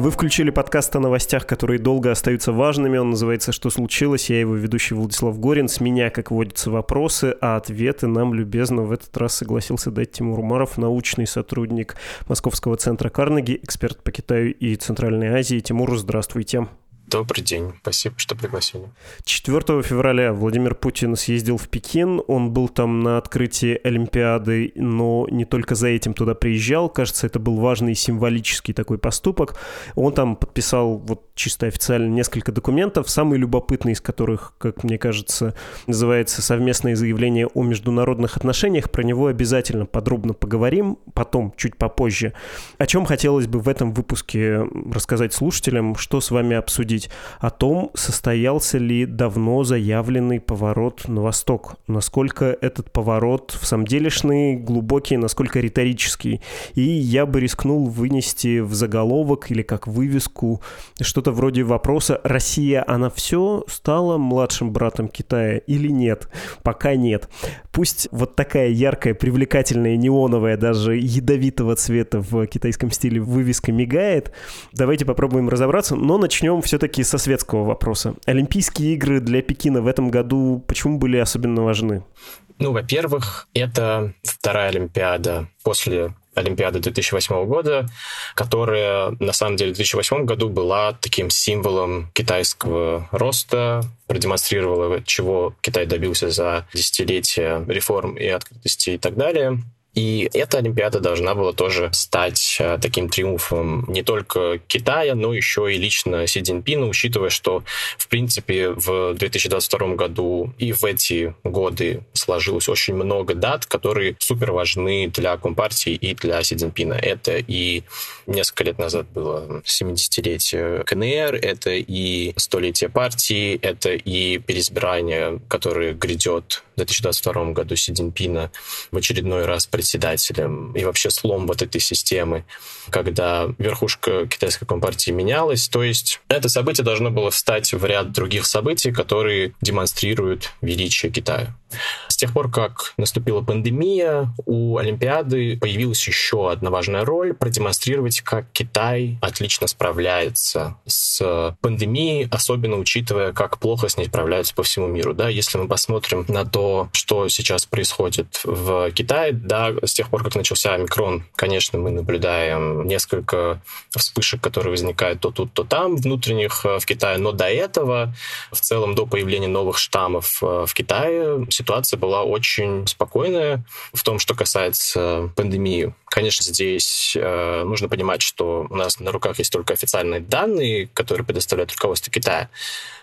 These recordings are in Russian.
Вы включили подкаст о новостях, которые долго остаются важными. Он называется «Что случилось?». Я его ведущий Владислав Горин. С меня, как водятся, вопросы, а ответы нам любезно в этот раз согласился дать Тимур Умаров, научный сотрудник Московского центра Карнеги, эксперт по Китаю и Центральной Азии. Тимур, здравствуйте. Добрый день, спасибо, что пригласили. 4 февраля Владимир Путин съездил в Пекин, он был там на открытии Олимпиады, но не только за этим туда приезжал, кажется, это был важный символический такой поступок. Он там подписал вот чисто официально несколько документов, самый любопытный из которых, как мне кажется, называется совместное заявление о международных отношениях, про него обязательно подробно поговорим, потом, чуть попозже. О чем хотелось бы в этом выпуске рассказать слушателям, что с вами обсудить обсудить о том, состоялся ли давно заявленный поворот на восток, насколько этот поворот в самом делешный, глубокий, насколько риторический. И я бы рискнул вынести в заголовок или как вывеску что-то вроде вопроса «Россия, она все стала младшим братом Китая или нет?» Пока нет. Пусть вот такая яркая, привлекательная, неоновая, даже ядовитого цвета в китайском стиле вывеска мигает. Давайте попробуем разобраться, но начнем все-таки все-таки со светского вопроса. Олимпийские игры для Пекина в этом году почему были особенно важны? Ну, во-первых, это вторая Олимпиада после Олимпиады 2008 года, которая на самом деле в 2008 году была таким символом китайского роста, продемонстрировала, чего Китай добился за десятилетия реформ и открытости и так далее. И эта Олимпиада должна была тоже стать э, таким триумфом не только Китая, но еще и лично Си Цзиньпина, учитывая, что, в принципе, в 2022 году и в эти годы сложилось очень много дат, которые супер важны для Компартии и для Си Цзиньпина. Это и несколько лет назад было 70-летие КНР, это и столетие партии, это и переизбрание, которое грядет в 2022 году Си Цзиньпина в очередной раз председателем и вообще слом вот этой системы, когда верхушка китайской компартии менялась. То есть это событие должно было встать в ряд других событий, которые демонстрируют величие Китая. Тех пор, как наступила пандемия, у Олимпиады появилась еще одна важная роль — продемонстрировать, как Китай отлично справляется с пандемией, особенно учитывая, как плохо с ней справляются по всему миру. Да? Если мы посмотрим на то, что сейчас происходит в Китае, да, с тех пор, как начался омикрон, конечно, мы наблюдаем несколько вспышек, которые возникают то тут, то там, внутренних э, в Китае, но до этого, в целом, до появления новых штаммов э, в Китае, ситуация была очень спокойная в том, что касается пандемии. Конечно, здесь э, нужно понимать, что у нас на руках есть только официальные данные, которые предоставляет руководство Китая.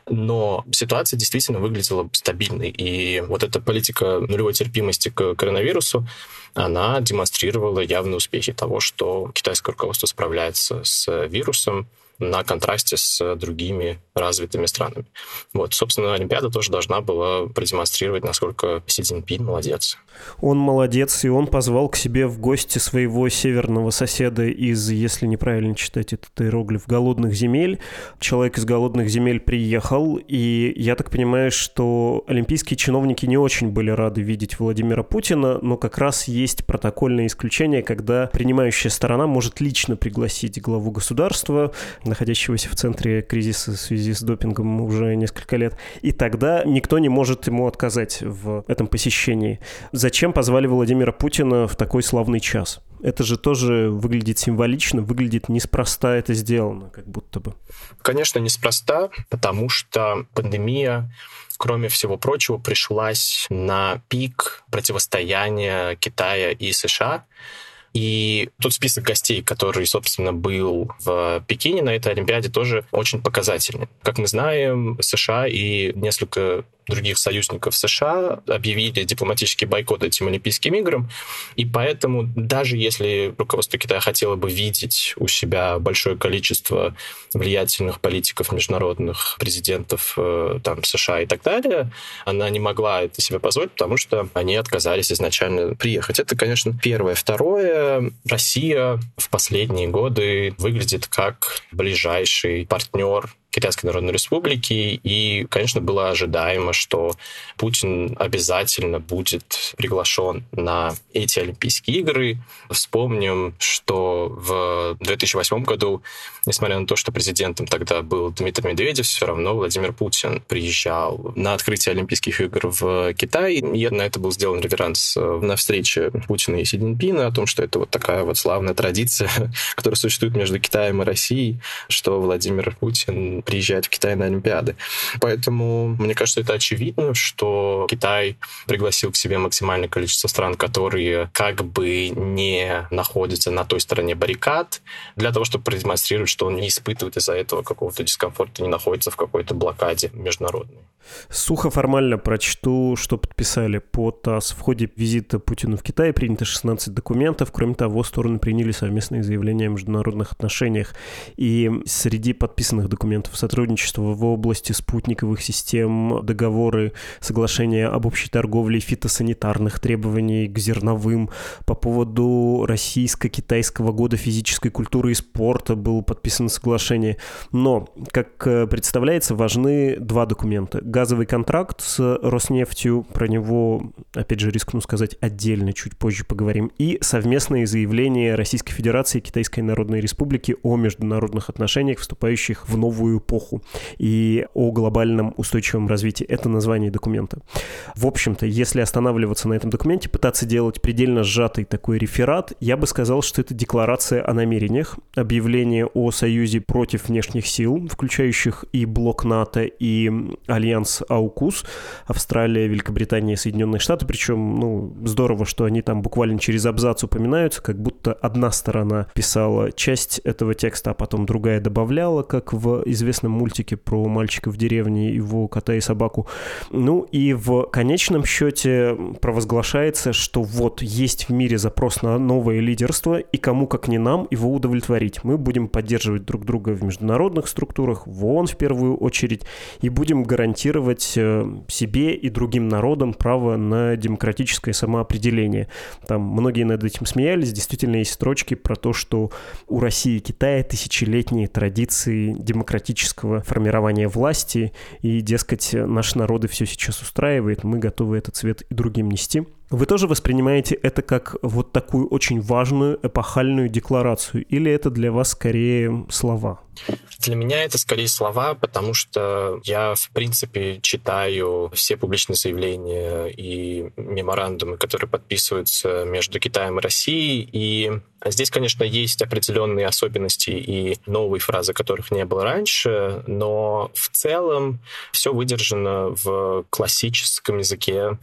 Но ситуация действительно выглядела стабильной. И вот эта политика нулевой терпимости к коронавирусу, она демонстрировала явные успехи того, что китайское руководство справляется с вирусом, на контрасте с другими развитыми странами. Вот, собственно, Олимпиада тоже должна была продемонстрировать, насколько Си Цзиньпин молодец. Он молодец, и он позвал к себе в гости своего северного соседа из, если неправильно читать этот иероглиф, голодных земель. Человек из голодных земель приехал, и я так понимаю, что олимпийские чиновники не очень были рады видеть Владимира Путина, но как раз есть протокольное исключение, когда принимающая сторона может лично пригласить главу государства, находящегося в центре кризиса в связи с допингом уже несколько лет. И тогда никто не может ему отказать в этом посещении. Зачем позвали Владимира Путина в такой славный час? Это же тоже выглядит символично, выглядит неспроста это сделано, как будто бы. Конечно, неспроста, потому что пандемия кроме всего прочего, пришлась на пик противостояния Китая и США. И тот список гостей, который, собственно, был в Пекине на этой Олимпиаде, тоже очень показательный. Как мы знаем, США и несколько других союзников США объявили дипломатический бойкот этим Олимпийским играм, и поэтому даже если руководство Китая хотело бы видеть у себя большое количество влиятельных политиков международных, президентов э, там, США и так далее, она не могла это себе позволить, потому что они отказались изначально приехать. Это, конечно, первое. Второе, Россия в последние годы выглядит как ближайший партнер Китайской Народной Республики. И, конечно, было ожидаемо, что Путин обязательно будет приглашен на эти Олимпийские игры. Вспомним, что в 2008 году, несмотря на то, что президентом тогда был Дмитрий Медведев, все равно Владимир Путин приезжал на открытие Олимпийских игр в Китай. И на это был сделан реверанс на встрече Путина и Си Цзиньпина о том, что это вот такая вот славная традиция, которая существует между Китаем и Россией, что Владимир Путин приезжать в Китай на Олимпиады. Поэтому мне кажется, это очевидно, что Китай пригласил к себе максимальное количество стран, которые как бы не находятся на той стороне баррикад, для того, чтобы продемонстрировать, что он не испытывает из-за этого какого-то дискомфорта, не находится в какой-то блокаде международной. Сухо формально прочту, что подписали по ТАСС. В ходе визита Путина в Китай принято 16 документов. Кроме того, стороны приняли совместные заявления о международных отношениях. И среди подписанных документов сотрудничество в области спутниковых систем, договоры, соглашения об общей торговле, фитосанитарных требований к зерновым. По поводу российско-китайского года физической культуры и спорта было подписано соглашение. Но, как э, представляется, важны два документа газовый контракт с Роснефтью, про него, опять же, рискну сказать отдельно, чуть позже поговорим, и совместные заявления Российской Федерации и Китайской Народной Республики о международных отношениях, вступающих в новую эпоху, и о глобальном устойчивом развитии. Это название документа. В общем-то, если останавливаться на этом документе, пытаться делать предельно сжатый такой реферат, я бы сказал, что это декларация о намерениях, объявление о союзе против внешних сил, включающих и блок НАТО, и альянс АУКУС, Австралия, Великобритания и Соединенные Штаты, причем, ну, здорово, что они там буквально через абзац упоминаются, как будто одна сторона писала часть этого текста, а потом другая добавляла, как в известном мультике про мальчика в деревне, его кота и собаку. Ну и в конечном счете провозглашается, что вот есть в мире запрос на новое лидерство, и кому как не нам его удовлетворить. Мы будем поддерживать друг друга в международных структурах, в ООН в первую очередь, и будем гарантировать гарантировать э, себе и другим народам право на демократическое самоопределение. Там многие над этим смеялись. Действительно, есть строчки про то, что у России и Китая тысячелетние традиции демократического формирования власти, и, дескать, наши народы все сейчас устраивает, мы готовы этот цвет и другим нести. Вы тоже воспринимаете это как вот такую очень важную эпохальную декларацию, или это для вас скорее слова? Для меня это скорее слова, потому что я, в принципе, читаю все публичные заявления и меморандумы, которые подписываются между Китаем и Россией, и здесь, конечно, есть определенные особенности и новые фразы, которых не было раньше, но в целом все выдержано в классическом языке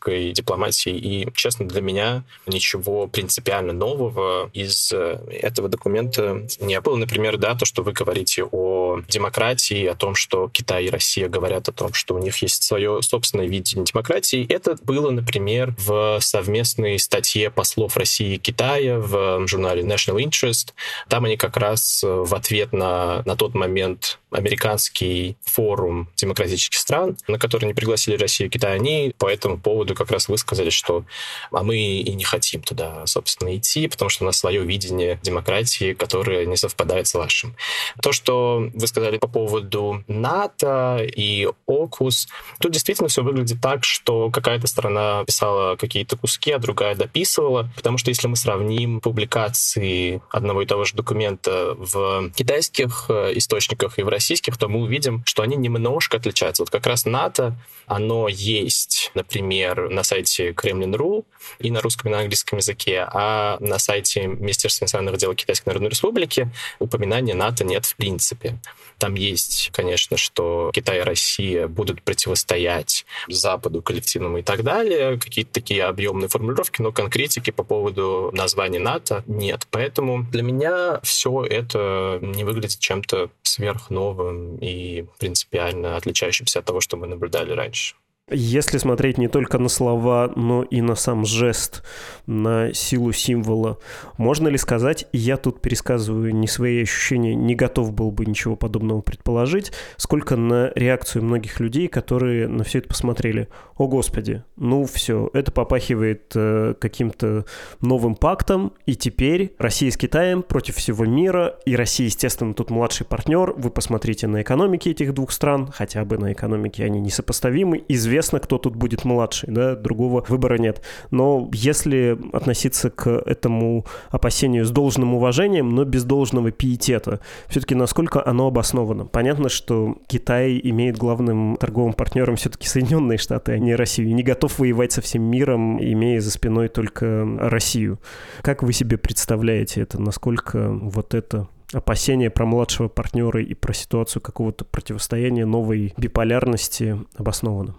китайско-российской дипломатии, и, честно, для меня ничего принципиально нового из этого документа не было например, да, то, что вы говорите о демократии, о том, что Китай и Россия говорят о том, что у них есть свое собственное видение демократии. Это было, например, в совместной статье послов России и Китая в журнале National Interest. Там они как раз в ответ на, на тот момент американский форум демократических стран, на который не пригласили Россию и Китай, они по этому поводу как раз высказали, что а мы и не хотим туда, собственно, идти, потому что у нас свое видение демократии, которое не совпадает с вашим. То, что вы сказали по поводу НАТО и ОКУС, тут действительно все выглядит так, что какая-то страна писала какие-то куски, а другая дописывала, потому что если мы сравним публикации одного и того же документа в китайских э, источниках и в российских, то мы увидим, что они немножко отличаются. Вот как раз НАТО, оно есть, например, на сайте Kremlin.ru и на русском и на английском языке, а на сайте Министерства иностранных дел Китайской Народной Республики упоминания НАТО нет в принципе. Там есть, конечно, что Китай и Россия будут противостоять Западу коллективному и так далее, какие-то такие объемные формулировки, но конкретики по поводу названия НАТО нет. Поэтому для меня все это не выглядит чем-то сверхновым и принципиально отличающимся от того, что мы наблюдали раньше. Если смотреть не только на слова, но и на сам жест, на силу символа, можно ли сказать, я тут пересказываю не свои ощущения, не готов был бы ничего подобного предположить, сколько на реакцию многих людей, которые на все это посмотрели. О, Господи, ну все, это попахивает э, каким-то новым пактом, и теперь Россия с Китаем против всего мира, и Россия, естественно, тут младший партнер, вы посмотрите на экономики этих двух стран, хотя бы на экономике они несопоставимы, известно известно, кто тут будет младший, да, другого выбора нет. Но если относиться к этому опасению с должным уважением, но без должного пиетета, все-таки насколько оно обосновано? Понятно, что Китай имеет главным торговым партнером все-таки Соединенные Штаты, а не Россию, и не готов воевать со всем миром, имея за спиной только Россию. Как вы себе представляете это? Насколько вот это опасения про младшего партнера и про ситуацию какого-то противостояния новой биполярности обоснованы?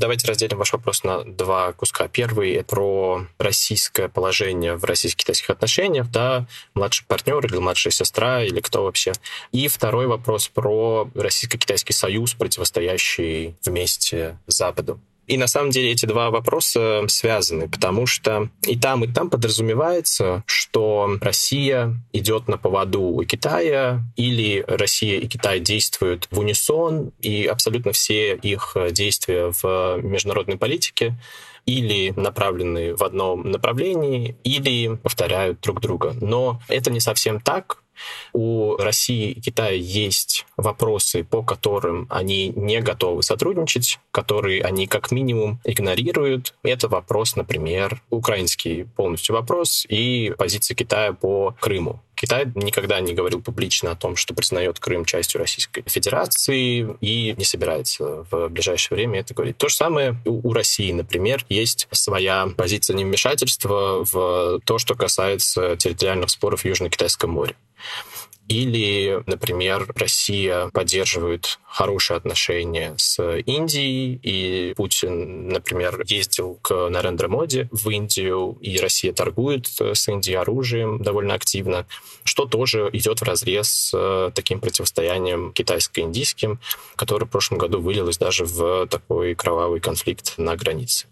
Давайте разделим ваш вопрос на два куска. Первый — про российское положение в российско-китайских отношениях, да, младший партнер или младшая сестра, или кто вообще. И второй вопрос про российско-китайский союз, противостоящий вместе Западу. И на самом деле эти два вопроса связаны, потому что и там, и там подразумевается, что Россия идет на поводу у Китая, или Россия и Китай действуют в унисон, и абсолютно все их действия в международной политике или направлены в одном направлении, или повторяют друг друга. Но это не совсем так. У России и Китая есть вопросы, по которым они не готовы сотрудничать, которые они как минимум игнорируют. Это вопрос, например, украинский полностью вопрос и позиция Китая по Крыму. Китай никогда не говорил публично о том, что признает Крым частью Российской Федерации и не собирается в ближайшее время это говорить. То же самое у России, например, есть своя позиция невмешательства в то, что касается территориальных споров в Южно-Китайском море. Или, например, Россия поддерживает хорошие отношения с Индией, и Путин, например, ездил к Нарендра Моди в Индию, и Россия торгует с Индией оружием довольно активно, что тоже идет в разрез с таким противостоянием китайско-индийским, которое в прошлом году вылилось даже в такой кровавый конфликт на границе.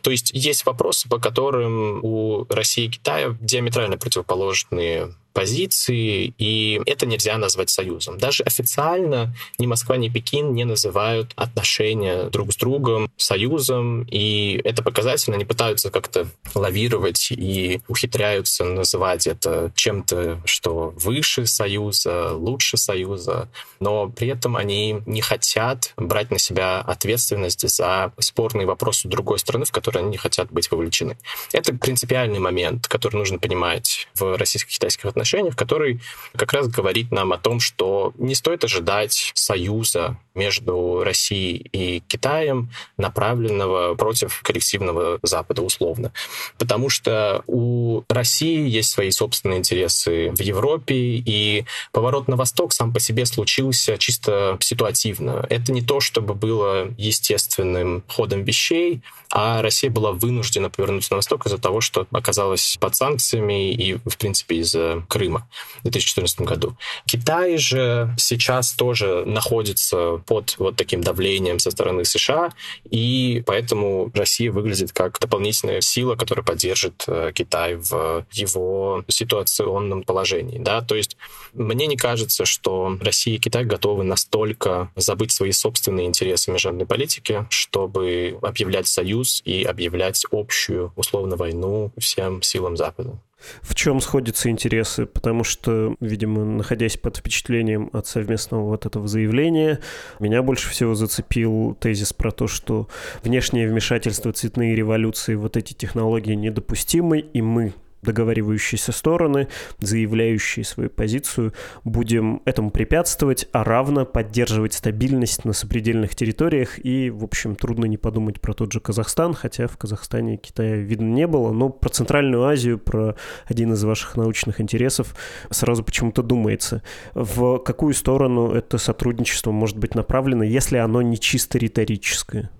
То есть есть вопросы, по которым у России и Китая диаметрально противоположные позиции, и это нельзя назвать союзом. Даже официально ни Москва, ни Пекин не называют отношения друг с другом союзом, и это показательно. Они пытаются как-то лавировать и ухитряются называть это чем-то, что выше союза, лучше союза, но при этом они не хотят брать на себя ответственность за спорные вопросы другой страны, в которые они не хотят быть вовлечены. Это принципиальный момент, который нужно понимать в российско-китайских отношениях отношениях, который как раз говорит нам о том, что не стоит ожидать союза между Россией и Китаем, направленного против коллективного Запада, условно. Потому что у России есть свои собственные интересы в Европе, и поворот на восток сам по себе случился чисто ситуативно. Это не то, чтобы было естественным ходом вещей, а Россия была вынуждена повернуться на восток из-за того, что оказалась под санкциями и, в принципе, из-за Крыма в 2014 году. Китай же сейчас тоже находится под вот таким давлением со стороны США, и поэтому Россия выглядит как дополнительная сила, которая поддержит э, Китай в его ситуационном положении. Да? То есть мне не кажется, что Россия и Китай готовы настолько забыть свои собственные интересы международной политике, чтобы объявлять союз и объявлять общую, условно, войну всем силам Запада. В чем сходятся интересы? Потому что, видимо, находясь под впечатлением от совместного вот этого заявления, меня больше всего зацепил тезис про то, что внешнее вмешательство, цветные революции, вот эти технологии недопустимы, и мы договаривающиеся стороны, заявляющие свою позицию, будем этому препятствовать, а равно поддерживать стабильность на сопредельных территориях. И, в общем, трудно не подумать про тот же Казахстан, хотя в Казахстане Китая видно не было, но про Центральную Азию, про один из ваших научных интересов сразу почему-то думается. В какую сторону это сотрудничество может быть направлено, если оно не чисто риторическое?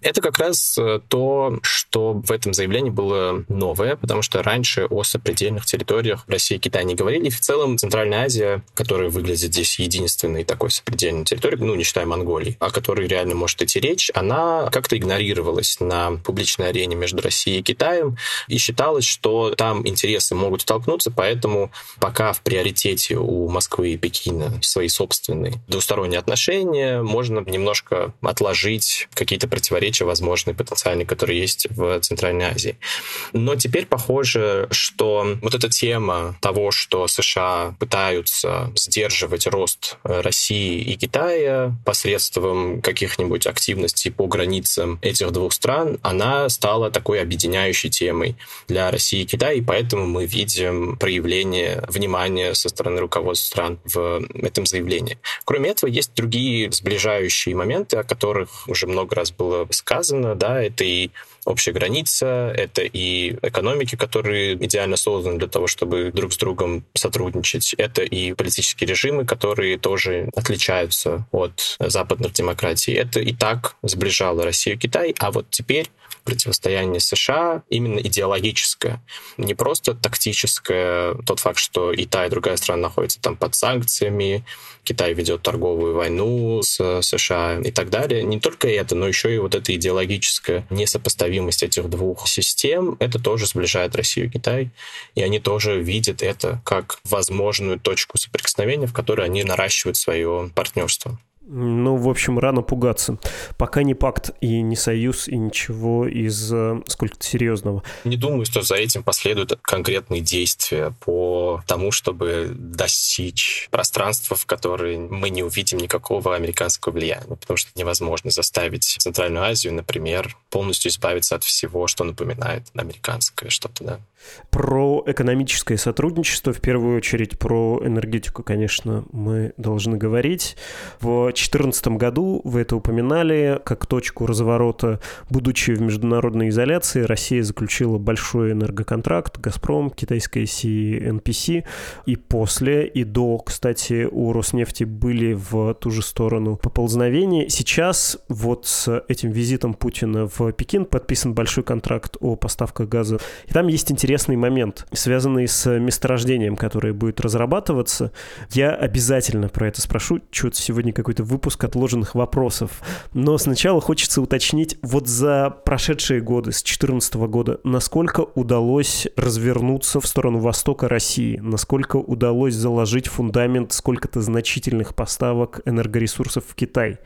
Это как раз э, то, что в этом заявлении было новое, потому что раньше о сопредельных территориях России и Китая не говорили. И в целом Центральная Азия, которая выглядит здесь единственной такой сопредельной территорией, ну, не считая Монголии, о которой реально может идти речь, она как-то игнорировалась на публичной арене между Россией и Китаем, и считалось, что там интересы могут столкнуться, поэтому пока в приоритете у Москвы и Пекина свои собственные двусторонние отношения, можно немножко отложить какие-то противоречия противоречия возможные, потенциальные, которые есть в Центральной Азии. Но теперь похоже, что вот эта тема того, что США пытаются сдерживать рост России и Китая посредством каких-нибудь активностей по границам этих двух стран, она стала такой объединяющей темой для России и Китая, и поэтому мы видим проявление внимания со стороны руководства стран в этом заявлении. Кроме этого, есть другие сближающие моменты, о которых уже много раз было сказано, да, это и общая граница, это и экономики, которые идеально созданы для того, чтобы друг с другом сотрудничать, это и политические режимы, которые тоже отличаются от западных демократий. Это и так сближало Россию и Китай, а вот теперь противостояние США именно идеологическое, не просто тактическое, тот факт, что и та, и другая страна находится там под санкциями, Китай ведет торговую войну с США и так далее. Не только это, но еще и вот эта идеологическая несопоставимость этих двух систем, это тоже сближает Россию и Китай, и они тоже видят это как возможную точку соприкосновения, в которой они наращивают свое партнерство. Ну, в общем, рано пугаться. Пока не пакт и не союз, и ничего из э, сколько-то серьезного. Не думаю, что за этим последуют конкретные действия по тому, чтобы достичь пространства, в которое мы не увидим никакого американского влияния. Потому что невозможно заставить Центральную Азию, например, полностью избавиться от всего, что напоминает американское что-то, да. Про экономическое сотрудничество, в первую очередь про энергетику, конечно, мы должны говорить. В 2014 году, вы это упоминали, как точку разворота, будучи в международной изоляции, Россия заключила большой энергоконтракт «Газпром», китайская CNPC, и после, и до, кстати, у Роснефти были в ту же сторону поползновения. Сейчас вот с этим визитом Путина в Пекин подписан большой контракт о поставках газа. И там есть интересный интересный момент, связанный с месторождением, которое будет разрабатываться. Я обязательно про это спрошу. Чего-то сегодня какой-то выпуск отложенных вопросов. Но сначала хочется уточнить, вот за прошедшие годы, с 2014 года, насколько удалось развернуться в сторону востока России, насколько удалось заложить фундамент сколько-то значительных поставок энергоресурсов в Китай,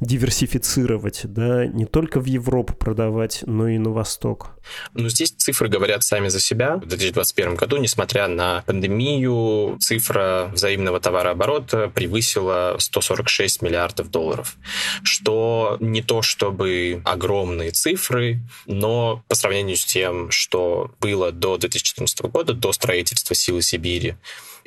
диверсифицировать, да, не только в Европу продавать, но и на восток. Ну, здесь цифры говорят сами за себя. В 2021 году, несмотря на пандемию, цифра взаимного товарооборота превысила 146 миллиардов долларов, что не то чтобы огромные цифры, но по сравнению с тем, что было до 2014 года, до строительства силы Сибири,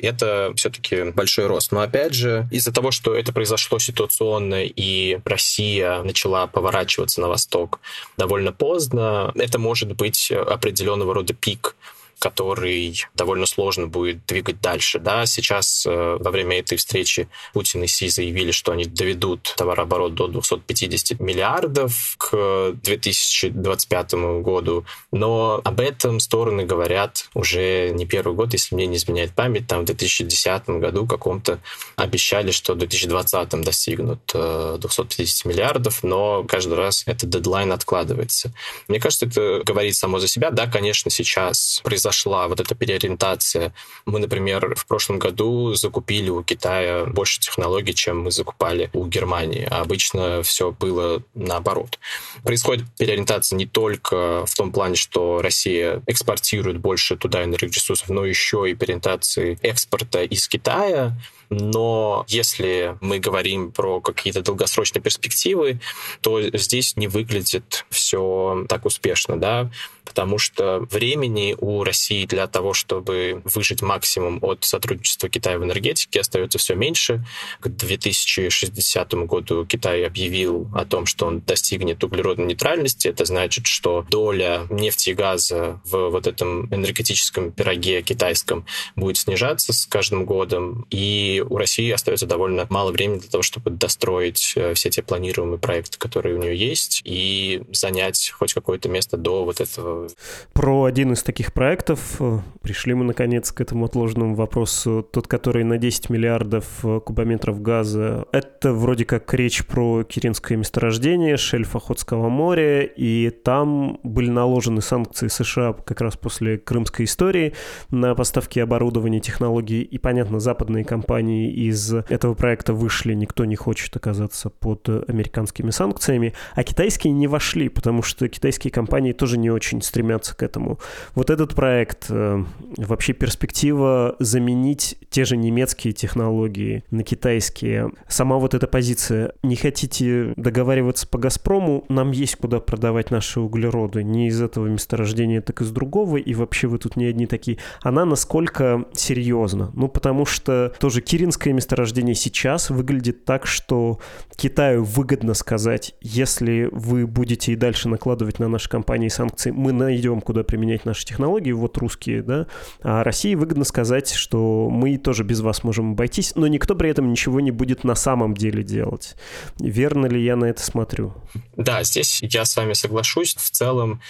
это все-таки большой рост. Но опять же, из-за того, что это произошло ситуационно, и Россия начала поворачиваться на восток довольно поздно, это может быть определенного рода пик который довольно сложно будет двигать дальше. Да? Сейчас э, во время этой встречи Путин и Си заявили, что они доведут товарооборот до 250 миллиардов к 2025 году, но об этом стороны говорят уже не первый год, если мне не изменяет память, там в 2010 году каком-то обещали, что в 2020 достигнут 250 э, миллиардов, но каждый раз этот дедлайн откладывается. Мне кажется, это говорит само за себя. Да, конечно, сейчас произошло произошла вот эта переориентация. Мы, например, в прошлом году закупили у Китая больше технологий, чем мы закупали у Германии, а обычно все было наоборот. Происходит переориентация не только в том плане, что Россия экспортирует больше туда энергоресурсов, но еще и переориентации экспорта из Китая Но если мы говорим про какие-то долгосрочные перспективы, то здесь не выглядит все так успешно, да, потому что времени у России для того, чтобы выжить максимум от сотрудничества Китая в энергетике, остается все меньше. К 2060 году Китай объявил о том, что он достигнет углеродной нейтральности. Это значит, что доля нефти и газа в вот этом энергетическом пироге китайском будет снижаться с каждым годом, и у России остается довольно мало времени для того, чтобы достроить э, все те планируемые проекты, которые у нее есть, и занять хоть какое-то место до вот этого. Про один из таких проектов э, пришли мы, наконец, к этому отложенному вопросу. Тот, который на 10 миллиардов э, кубометров газа, это вроде как речь про Киринское месторождение, шельф Охотского моря, и там были наложены санкции США как раз после крымской истории на поставки оборудования, технологий, и, понятно, западные компании из этого проекта вышли, никто не хочет оказаться под американскими санкциями, а китайские не вошли, потому что китайские компании тоже не очень стремятся к этому. Вот этот проект, э, вообще перспектива заменить те же немецкие технологии на китайские. Сама вот эта позиция, не хотите договариваться по «Газпрому», нам есть куда продавать наши углероды, не из этого месторождения, так из другого, и вообще вы тут не одни такие. Она насколько серьезна? Ну, потому что тоже Киринское месторождение сейчас выглядит так, что Китаю выгодно сказать, если вы будете и дальше накладывать на наши компании санкции, мы найдем, куда применять наши технологии, вот русские, да, а России выгодно сказать, что мы тоже без вас можем обойтись, но никто при этом ничего не будет на самом деле делать. Верно ли я на это смотрю? Да, здесь я с вами соглашусь. В целом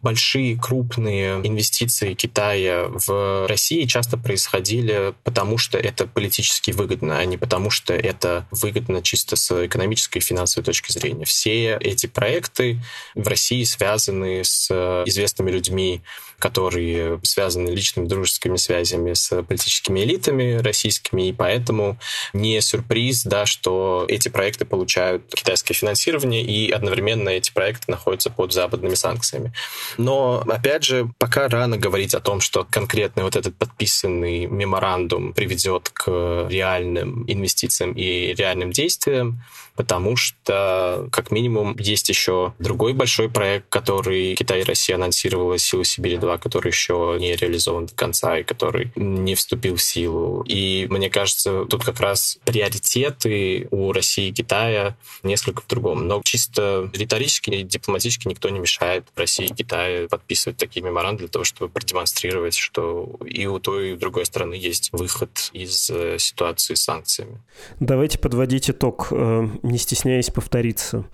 большие крупные инвестиции Китая в России часто происходили потому, что это политически выгодно, а не потому, что это выгодно чисто с экономической и финансовой точки зрения. Все эти проекты в России связаны с известными людьми, которые связаны личными дружескими связями с политическими элитами российскими, и поэтому не сюрприз, да, что эти проекты получают китайское финансирование, и одновременно эти проекты находятся под западными санкциями. Но, опять же, пока рано говорить о том, что конкретный вот этот подписанный меморандум приведет к реальным инвестициям и реальным действиям потому что, как минимум, есть еще другой большой проект, который Китай и Россия анонсировала «Силы Сибири-2», который еще не реализован до конца и который не вступил в силу. И мне кажется, тут как раз приоритеты у России и Китая несколько в другом. Но чисто риторически и дипломатически никто не мешает России и Китаю подписывать такие меморандумы для того, чтобы продемонстрировать, что и у той, и у другой страны есть выход из э, ситуации с санкциями. Давайте подводить итог э, не стесняясь повториться.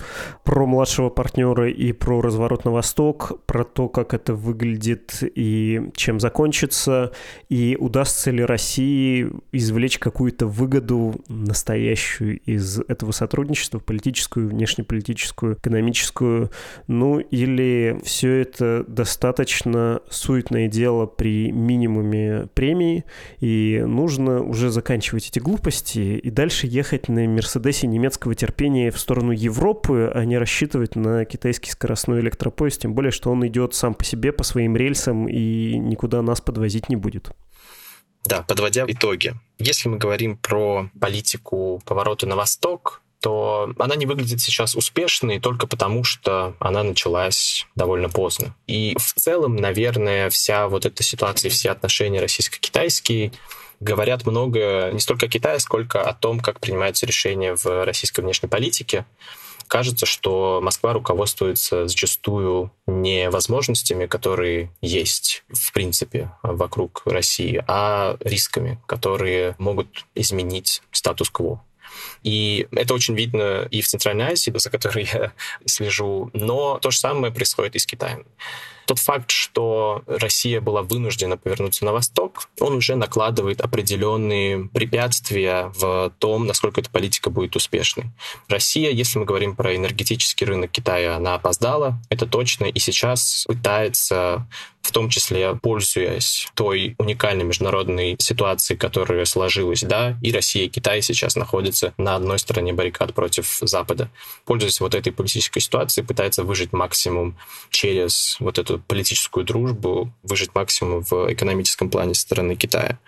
Про младшего партнера и про разворот на восток, про то, как это выглядит и чем закончится, и удастся ли России извлечь какую-то выгоду настоящую из этого сотрудничества, политическую, внешнеполитическую, экономическую, ну или все это достаточно суетное дело при минимуме премии, и нужно уже заканчивать эти глупости и дальше ехать на Мерседесе немецкого терпение в сторону Европы, а не рассчитывать на китайский скоростной электропоезд, тем более, что он идет сам по себе, по своим рельсам и никуда нас подвозить не будет. Да, подводя итоги. Если мы говорим про политику поворота на восток, то она не выглядит сейчас успешной только потому, что она началась довольно поздно. И в целом, наверное, вся вот эта ситуация, все отношения российско-китайские говорят много не столько о Китае, сколько о том, как принимаются решения в российской внешней политике. Кажется, что Москва руководствуется зачастую не возможностями, которые есть в принципе вокруг России, а рисками, которые могут изменить статус-кво. И это очень видно и в Центральной Азии, за которой я слежу, но то же самое происходит и с Китаем. Тот факт, что Россия была вынуждена повернуться на восток, он уже накладывает определенные препятствия в том, насколько эта политика будет успешной. Россия, если мы говорим про энергетический рынок Китая, она опоздала, это точно, и сейчас пытается в том числе пользуясь той уникальной международной ситуацией, которая сложилась, да, и Россия, и Китай сейчас находятся на одной стороне баррикад против Запада. Пользуясь вот этой политической ситуацией, пытается выжить максимум через вот эту политическую дружбу, выжить максимум в экономическом плане стороны Китая.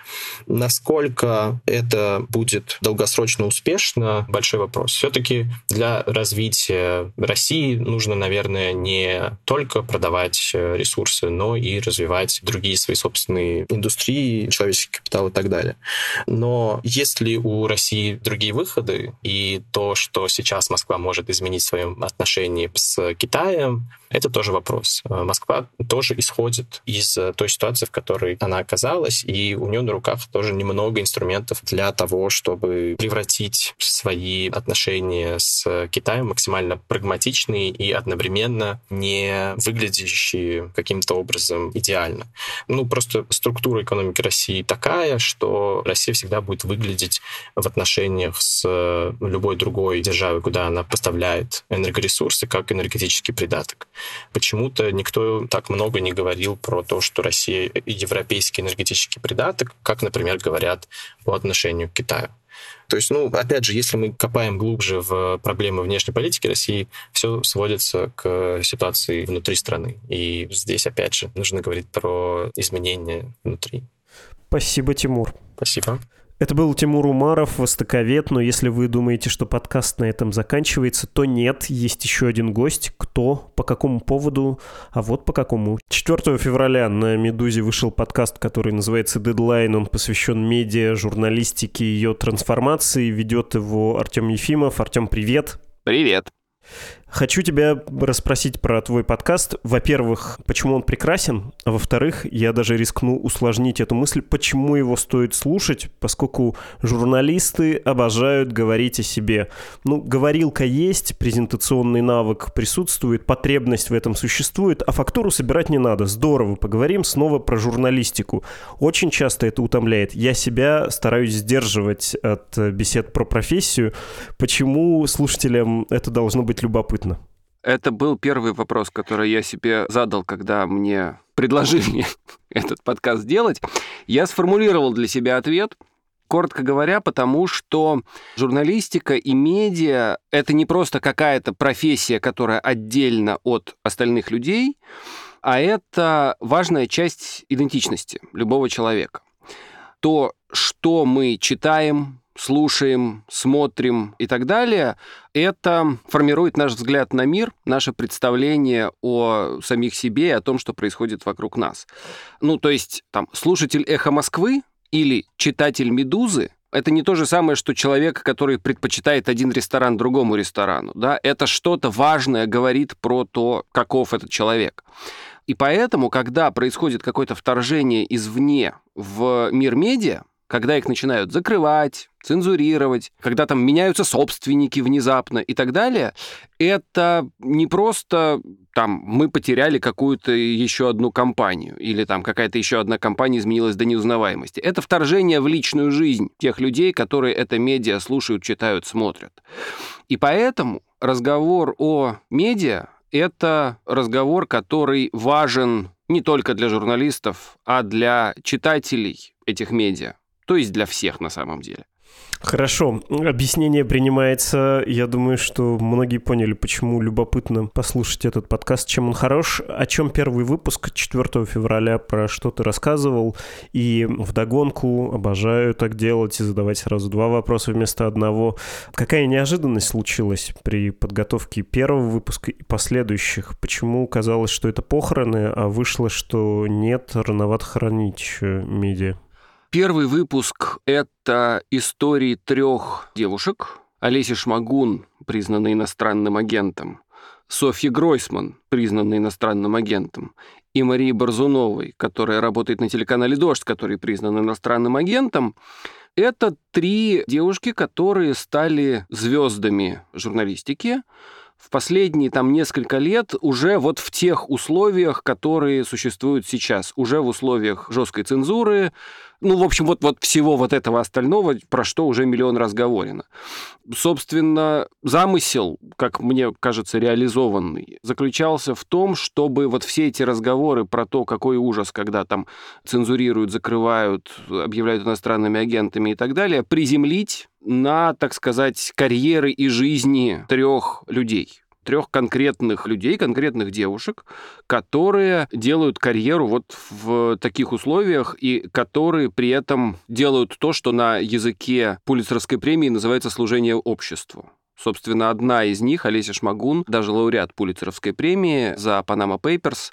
Насколько это будет долгосрочно успешно, большой вопрос. Все-таки для развития России нужно, наверное, не только продавать ресурсы, но и развивать другие свои собственные индустрии, человеческий капитал и так далее. Но есть ли у России другие выходы, и то, что сейчас Москва может изменить в своем отношении с Китаем, это тоже вопрос. Москва тоже исходит из той ситуации, в которой она оказалась, и у нее на руках тоже немного инструментов для того, чтобы превратить свои отношения с Китаем максимально прагматичные и одновременно не выглядящие каким-то образом идеально. Ну, просто структура экономики России такая, что Россия всегда будет выглядеть в отношениях с любой другой державой, куда она поставляет энергоресурсы, как энергетический придаток. Почему-то никто так много не говорил про то, что Россия европейский энергетический придаток, как, например, говорят по отношению к Китаю. То есть, ну, опять же, если мы копаем глубже в проблемы внешней политики России, все сводится к ситуации внутри страны. И здесь, опять же, нужно говорить про изменения внутри. Спасибо, Тимур. Спасибо. Это был Тимур Умаров, востоковед, но если вы думаете, что подкаст на этом заканчивается, то нет, есть еще один гость. Кто, по какому поводу, а вот по какому. 4 февраля на «Медузе» вышел подкаст, который называется «Дедлайн». Он посвящен медиа, журналистике, ее трансформации. Ведет его Артем Ефимов. Артем, привет. Привет. Хочу тебя расспросить про твой подкаст. Во-первых, почему он прекрасен, а во-вторых, я даже рискну усложнить эту мысль, почему его стоит слушать, поскольку журналисты обожают говорить о себе. Ну, говорилка есть, презентационный навык присутствует, потребность в этом существует, а фактуру собирать не надо. Здорово, поговорим снова про журналистику. Очень часто это утомляет. Я себя стараюсь сдерживать от бесед про профессию. Почему слушателям это должно быть любопытно? Любопытно. Это был первый вопрос, который я себе задал, когда мне предложили этот подкаст сделать. Я сформулировал для себя ответ, Коротко говоря, потому что журналистика и медиа — это не просто какая-то профессия, которая отдельно от остальных людей, а это важная часть идентичности любого человека. То, что мы читаем, слушаем, смотрим и так далее, это формирует наш взгляд на мир, наше представление о самих себе и о том, что происходит вокруг нас. Ну, то есть, там, слушатель «Эхо Москвы» или читатель «Медузы» это не то же самое, что человек, который предпочитает один ресторан другому ресторану. Да? Это что-то важное говорит про то, каков этот человек. И поэтому, когда происходит какое-то вторжение извне в мир медиа, когда их начинают закрывать, цензурировать, когда там меняются собственники внезапно и так далее, это не просто там мы потеряли какую-то еще одну компанию или там какая-то еще одна компания изменилась до неузнаваемости. Это вторжение в личную жизнь тех людей, которые это медиа слушают, читают, смотрят. И поэтому разговор о медиа — это разговор, который важен не только для журналистов, а для читателей этих медиа то есть для всех на самом деле. Хорошо, объяснение принимается. Я думаю, что многие поняли, почему любопытно послушать этот подкаст, чем он хорош. О чем первый выпуск 4 февраля, про что ты рассказывал. И вдогонку обожаю так делать и задавать сразу два вопроса вместо одного. Какая неожиданность случилась при подготовке первого выпуска и последующих? Почему казалось, что это похороны, а вышло, что нет, рановато хранить медиа? Первый выпуск — это истории трех девушек. Олеся Шмагун, признанная иностранным агентом, Софья Гройсман, признанная иностранным агентом, и Марии Борзуновой, которая работает на телеканале «Дождь», который признан иностранным агентом. Это три девушки, которые стали звездами журналистики, в последние там несколько лет уже вот в тех условиях, которые существуют сейчас, уже в условиях жесткой цензуры, ну, в общем, вот, вот всего вот этого остального, про что уже миллион раз говорено. Собственно, замысел, как мне кажется, реализованный, заключался в том, чтобы вот все эти разговоры про то, какой ужас, когда там цензурируют, закрывают, объявляют иностранными агентами и так далее, приземлить на, так сказать, карьеры и жизни трех людей трех конкретных людей, конкретных девушек, которые делают карьеру вот в таких условиях и которые при этом делают то, что на языке Пулицерской премии называется служение обществу. Собственно, одна из них, Олеся Шмагун, даже лауреат Пулицеровской премии за Panama Papers,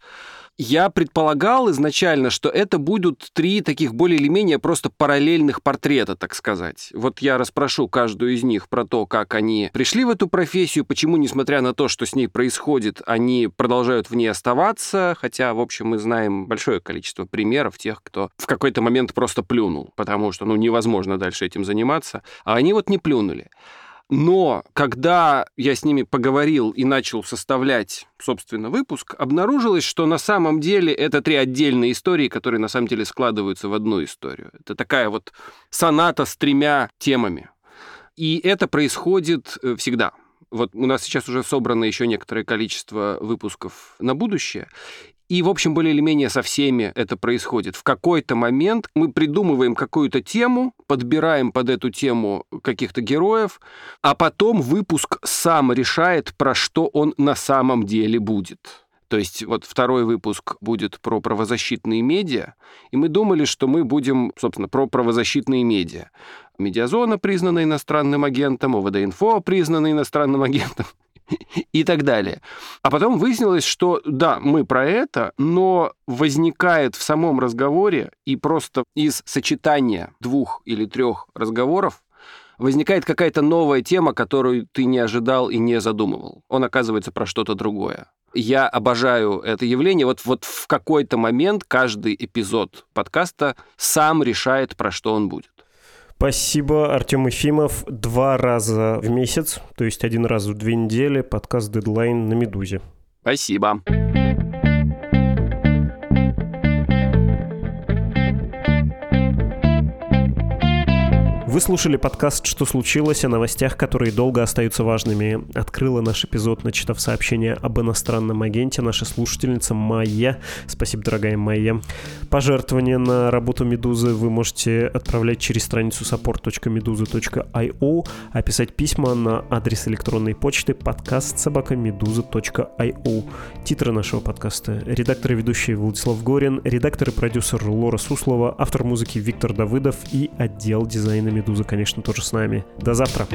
я предполагал изначально, что это будут три таких более или менее просто параллельных портрета, так сказать. Вот я расспрошу каждую из них про то, как они пришли в эту профессию, почему, несмотря на то, что с ней происходит, они продолжают в ней оставаться, хотя, в общем, мы знаем большое количество примеров тех, кто в какой-то момент просто плюнул, потому что, ну, невозможно дальше этим заниматься, а они вот не плюнули. Но когда я с ними поговорил и начал составлять, собственно, выпуск, обнаружилось, что на самом деле это три отдельные истории, которые на самом деле складываются в одну историю. Это такая вот соната с тремя темами. И это происходит э, всегда. Вот у нас сейчас уже собрано еще некоторое количество выпусков на будущее. И, в общем, более или менее со всеми это происходит. В какой-то момент мы придумываем какую-то тему, подбираем под эту тему каких-то героев, а потом выпуск сам решает, про что он на самом деле будет. То есть вот второй выпуск будет про правозащитные медиа, и мы думали, что мы будем, собственно, про правозащитные медиа. Медиазона признана иностранным агентом, ОВД-инфо признана иностранным агентом и так далее. А потом выяснилось, что да, мы про это, но возникает в самом разговоре и просто из сочетания двух или трех разговоров возникает какая-то новая тема, которую ты не ожидал и не задумывал. Он оказывается про что-то другое. Я обожаю это явление. Вот, вот в какой-то момент каждый эпизод подкаста сам решает, про что он будет. Спасибо, Артем Ефимов. Два раза в месяц, то есть один раз в две недели, подкаст «Дедлайн» на «Медузе». Спасибо. Вы слушали подкаст «Что случилось?» о новостях, которые долго остаются важными. Открыла наш эпизод, начитав сообщение об иностранном агенте, наша слушательница Майя. Спасибо, дорогая Майя. Пожертвования на работу Медузы вы можете отправлять через страницу support.meduza.io, а писать письма на адрес электронной почты подкаст собакамедуза.io. Титры нашего подкаста. Редактор и ведущий Владислав Горин, редактор и продюсер Лора Суслова, автор музыки Виктор Давыдов и отдел дизайна Медуза, конечно, тоже с нами. До завтра.